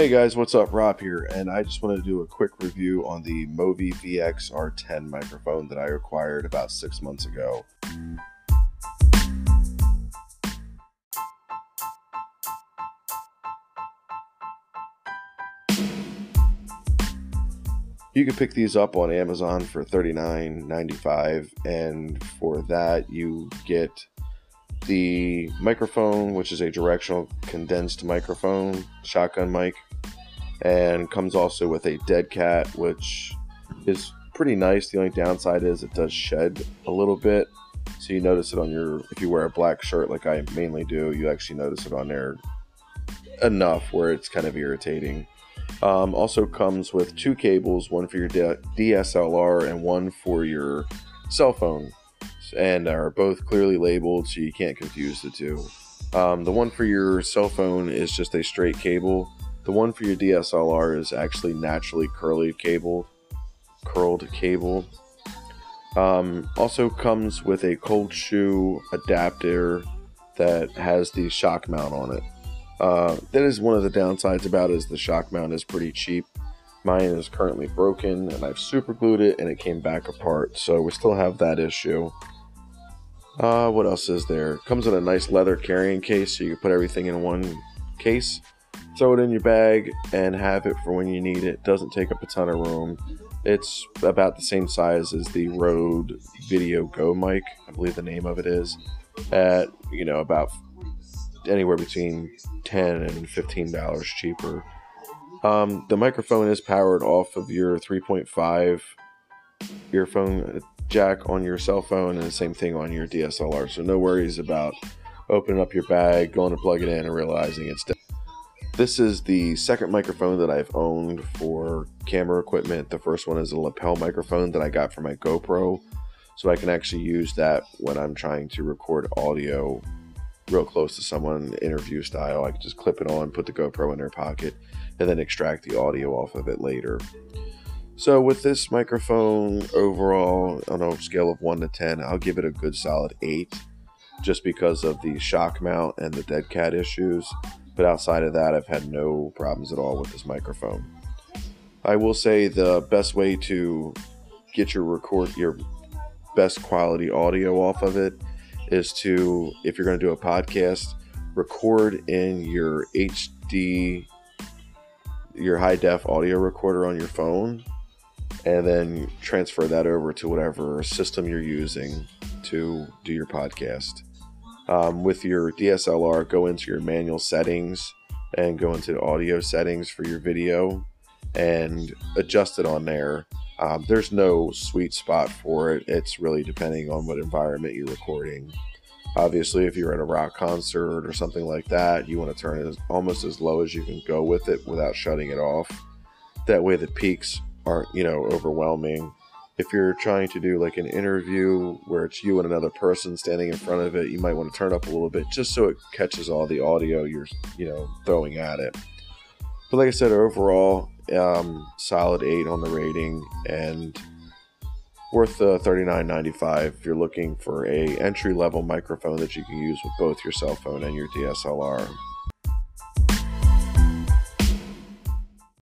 Hey guys, what's up? Rob here, and I just wanted to do a quick review on the Movo VX R10 microphone that I acquired about six months ago. You can pick these up on Amazon for $39.95, and for that, you get the microphone, which is a directional condensed microphone, shotgun mic, and comes also with a dead cat, which is pretty nice. The only downside is it does shed a little bit. So you notice it on your, if you wear a black shirt like I mainly do, you actually notice it on there enough where it's kind of irritating. Um, also comes with two cables, one for your DSLR and one for your cell phone, and are both clearly labeled so you can't confuse the two. Um, the one for your cell phone is just a straight cable. The one for your DSLR is actually naturally curly cable, curled cable. Um, also comes with a cold shoe adapter that has the shock mount on it. Uh, that is one of the downsides about it is the shock mount is pretty cheap. Mine is currently broken and I've super glued it and it came back apart. So we still have that issue. Uh, what else is there? Comes in a nice leather carrying case so you can put everything in one case. Throw it in your bag and have it for when you need it. Doesn't take up a ton of room. It's about the same size as the Rode Video Go mic, I believe the name of it is, at you know about anywhere between 10 and 15 dollars cheaper um, the microphone is powered off of your 3.5 earphone jack on your cell phone and the same thing on your DSLR so no worries about opening up your bag going to plug it in and realizing it's dead this is the second microphone that I've owned for camera equipment. The first one is a lapel microphone that I got for my GoPro. So I can actually use that when I'm trying to record audio real close to someone interview style. I can just clip it on, put the GoPro in their pocket, and then extract the audio off of it later. So with this microphone overall on a scale of 1 to 10, I'll give it a good solid 8 just because of the shock mount and the dead cat issues. But outside of that, I've had no problems at all with this microphone. I will say the best way to get your record your best quality audio off of it is to, if you're going to do a podcast, record in your HD, your high def audio recorder on your phone, and then transfer that over to whatever system you're using to do your podcast. Um, with your DSLR, go into your manual settings and go into audio settings for your video and adjust it on there um, there's no sweet spot for it. It's really depending on what environment you're recording. Obviously, if you're at a rock concert or something like that, you want to turn it as, almost as low as you can go with it without shutting it off. That way, the peaks aren't, you know, overwhelming. If you're trying to do like an interview where it's you and another person standing in front of it, you might want to turn up a little bit just so it catches all the audio you're, you know, throwing at it. But like I said, overall, um, solid eight on the rating and worth uh, $39.95 if you're looking for a entry level microphone that you can use with both your cell phone and your DSLR.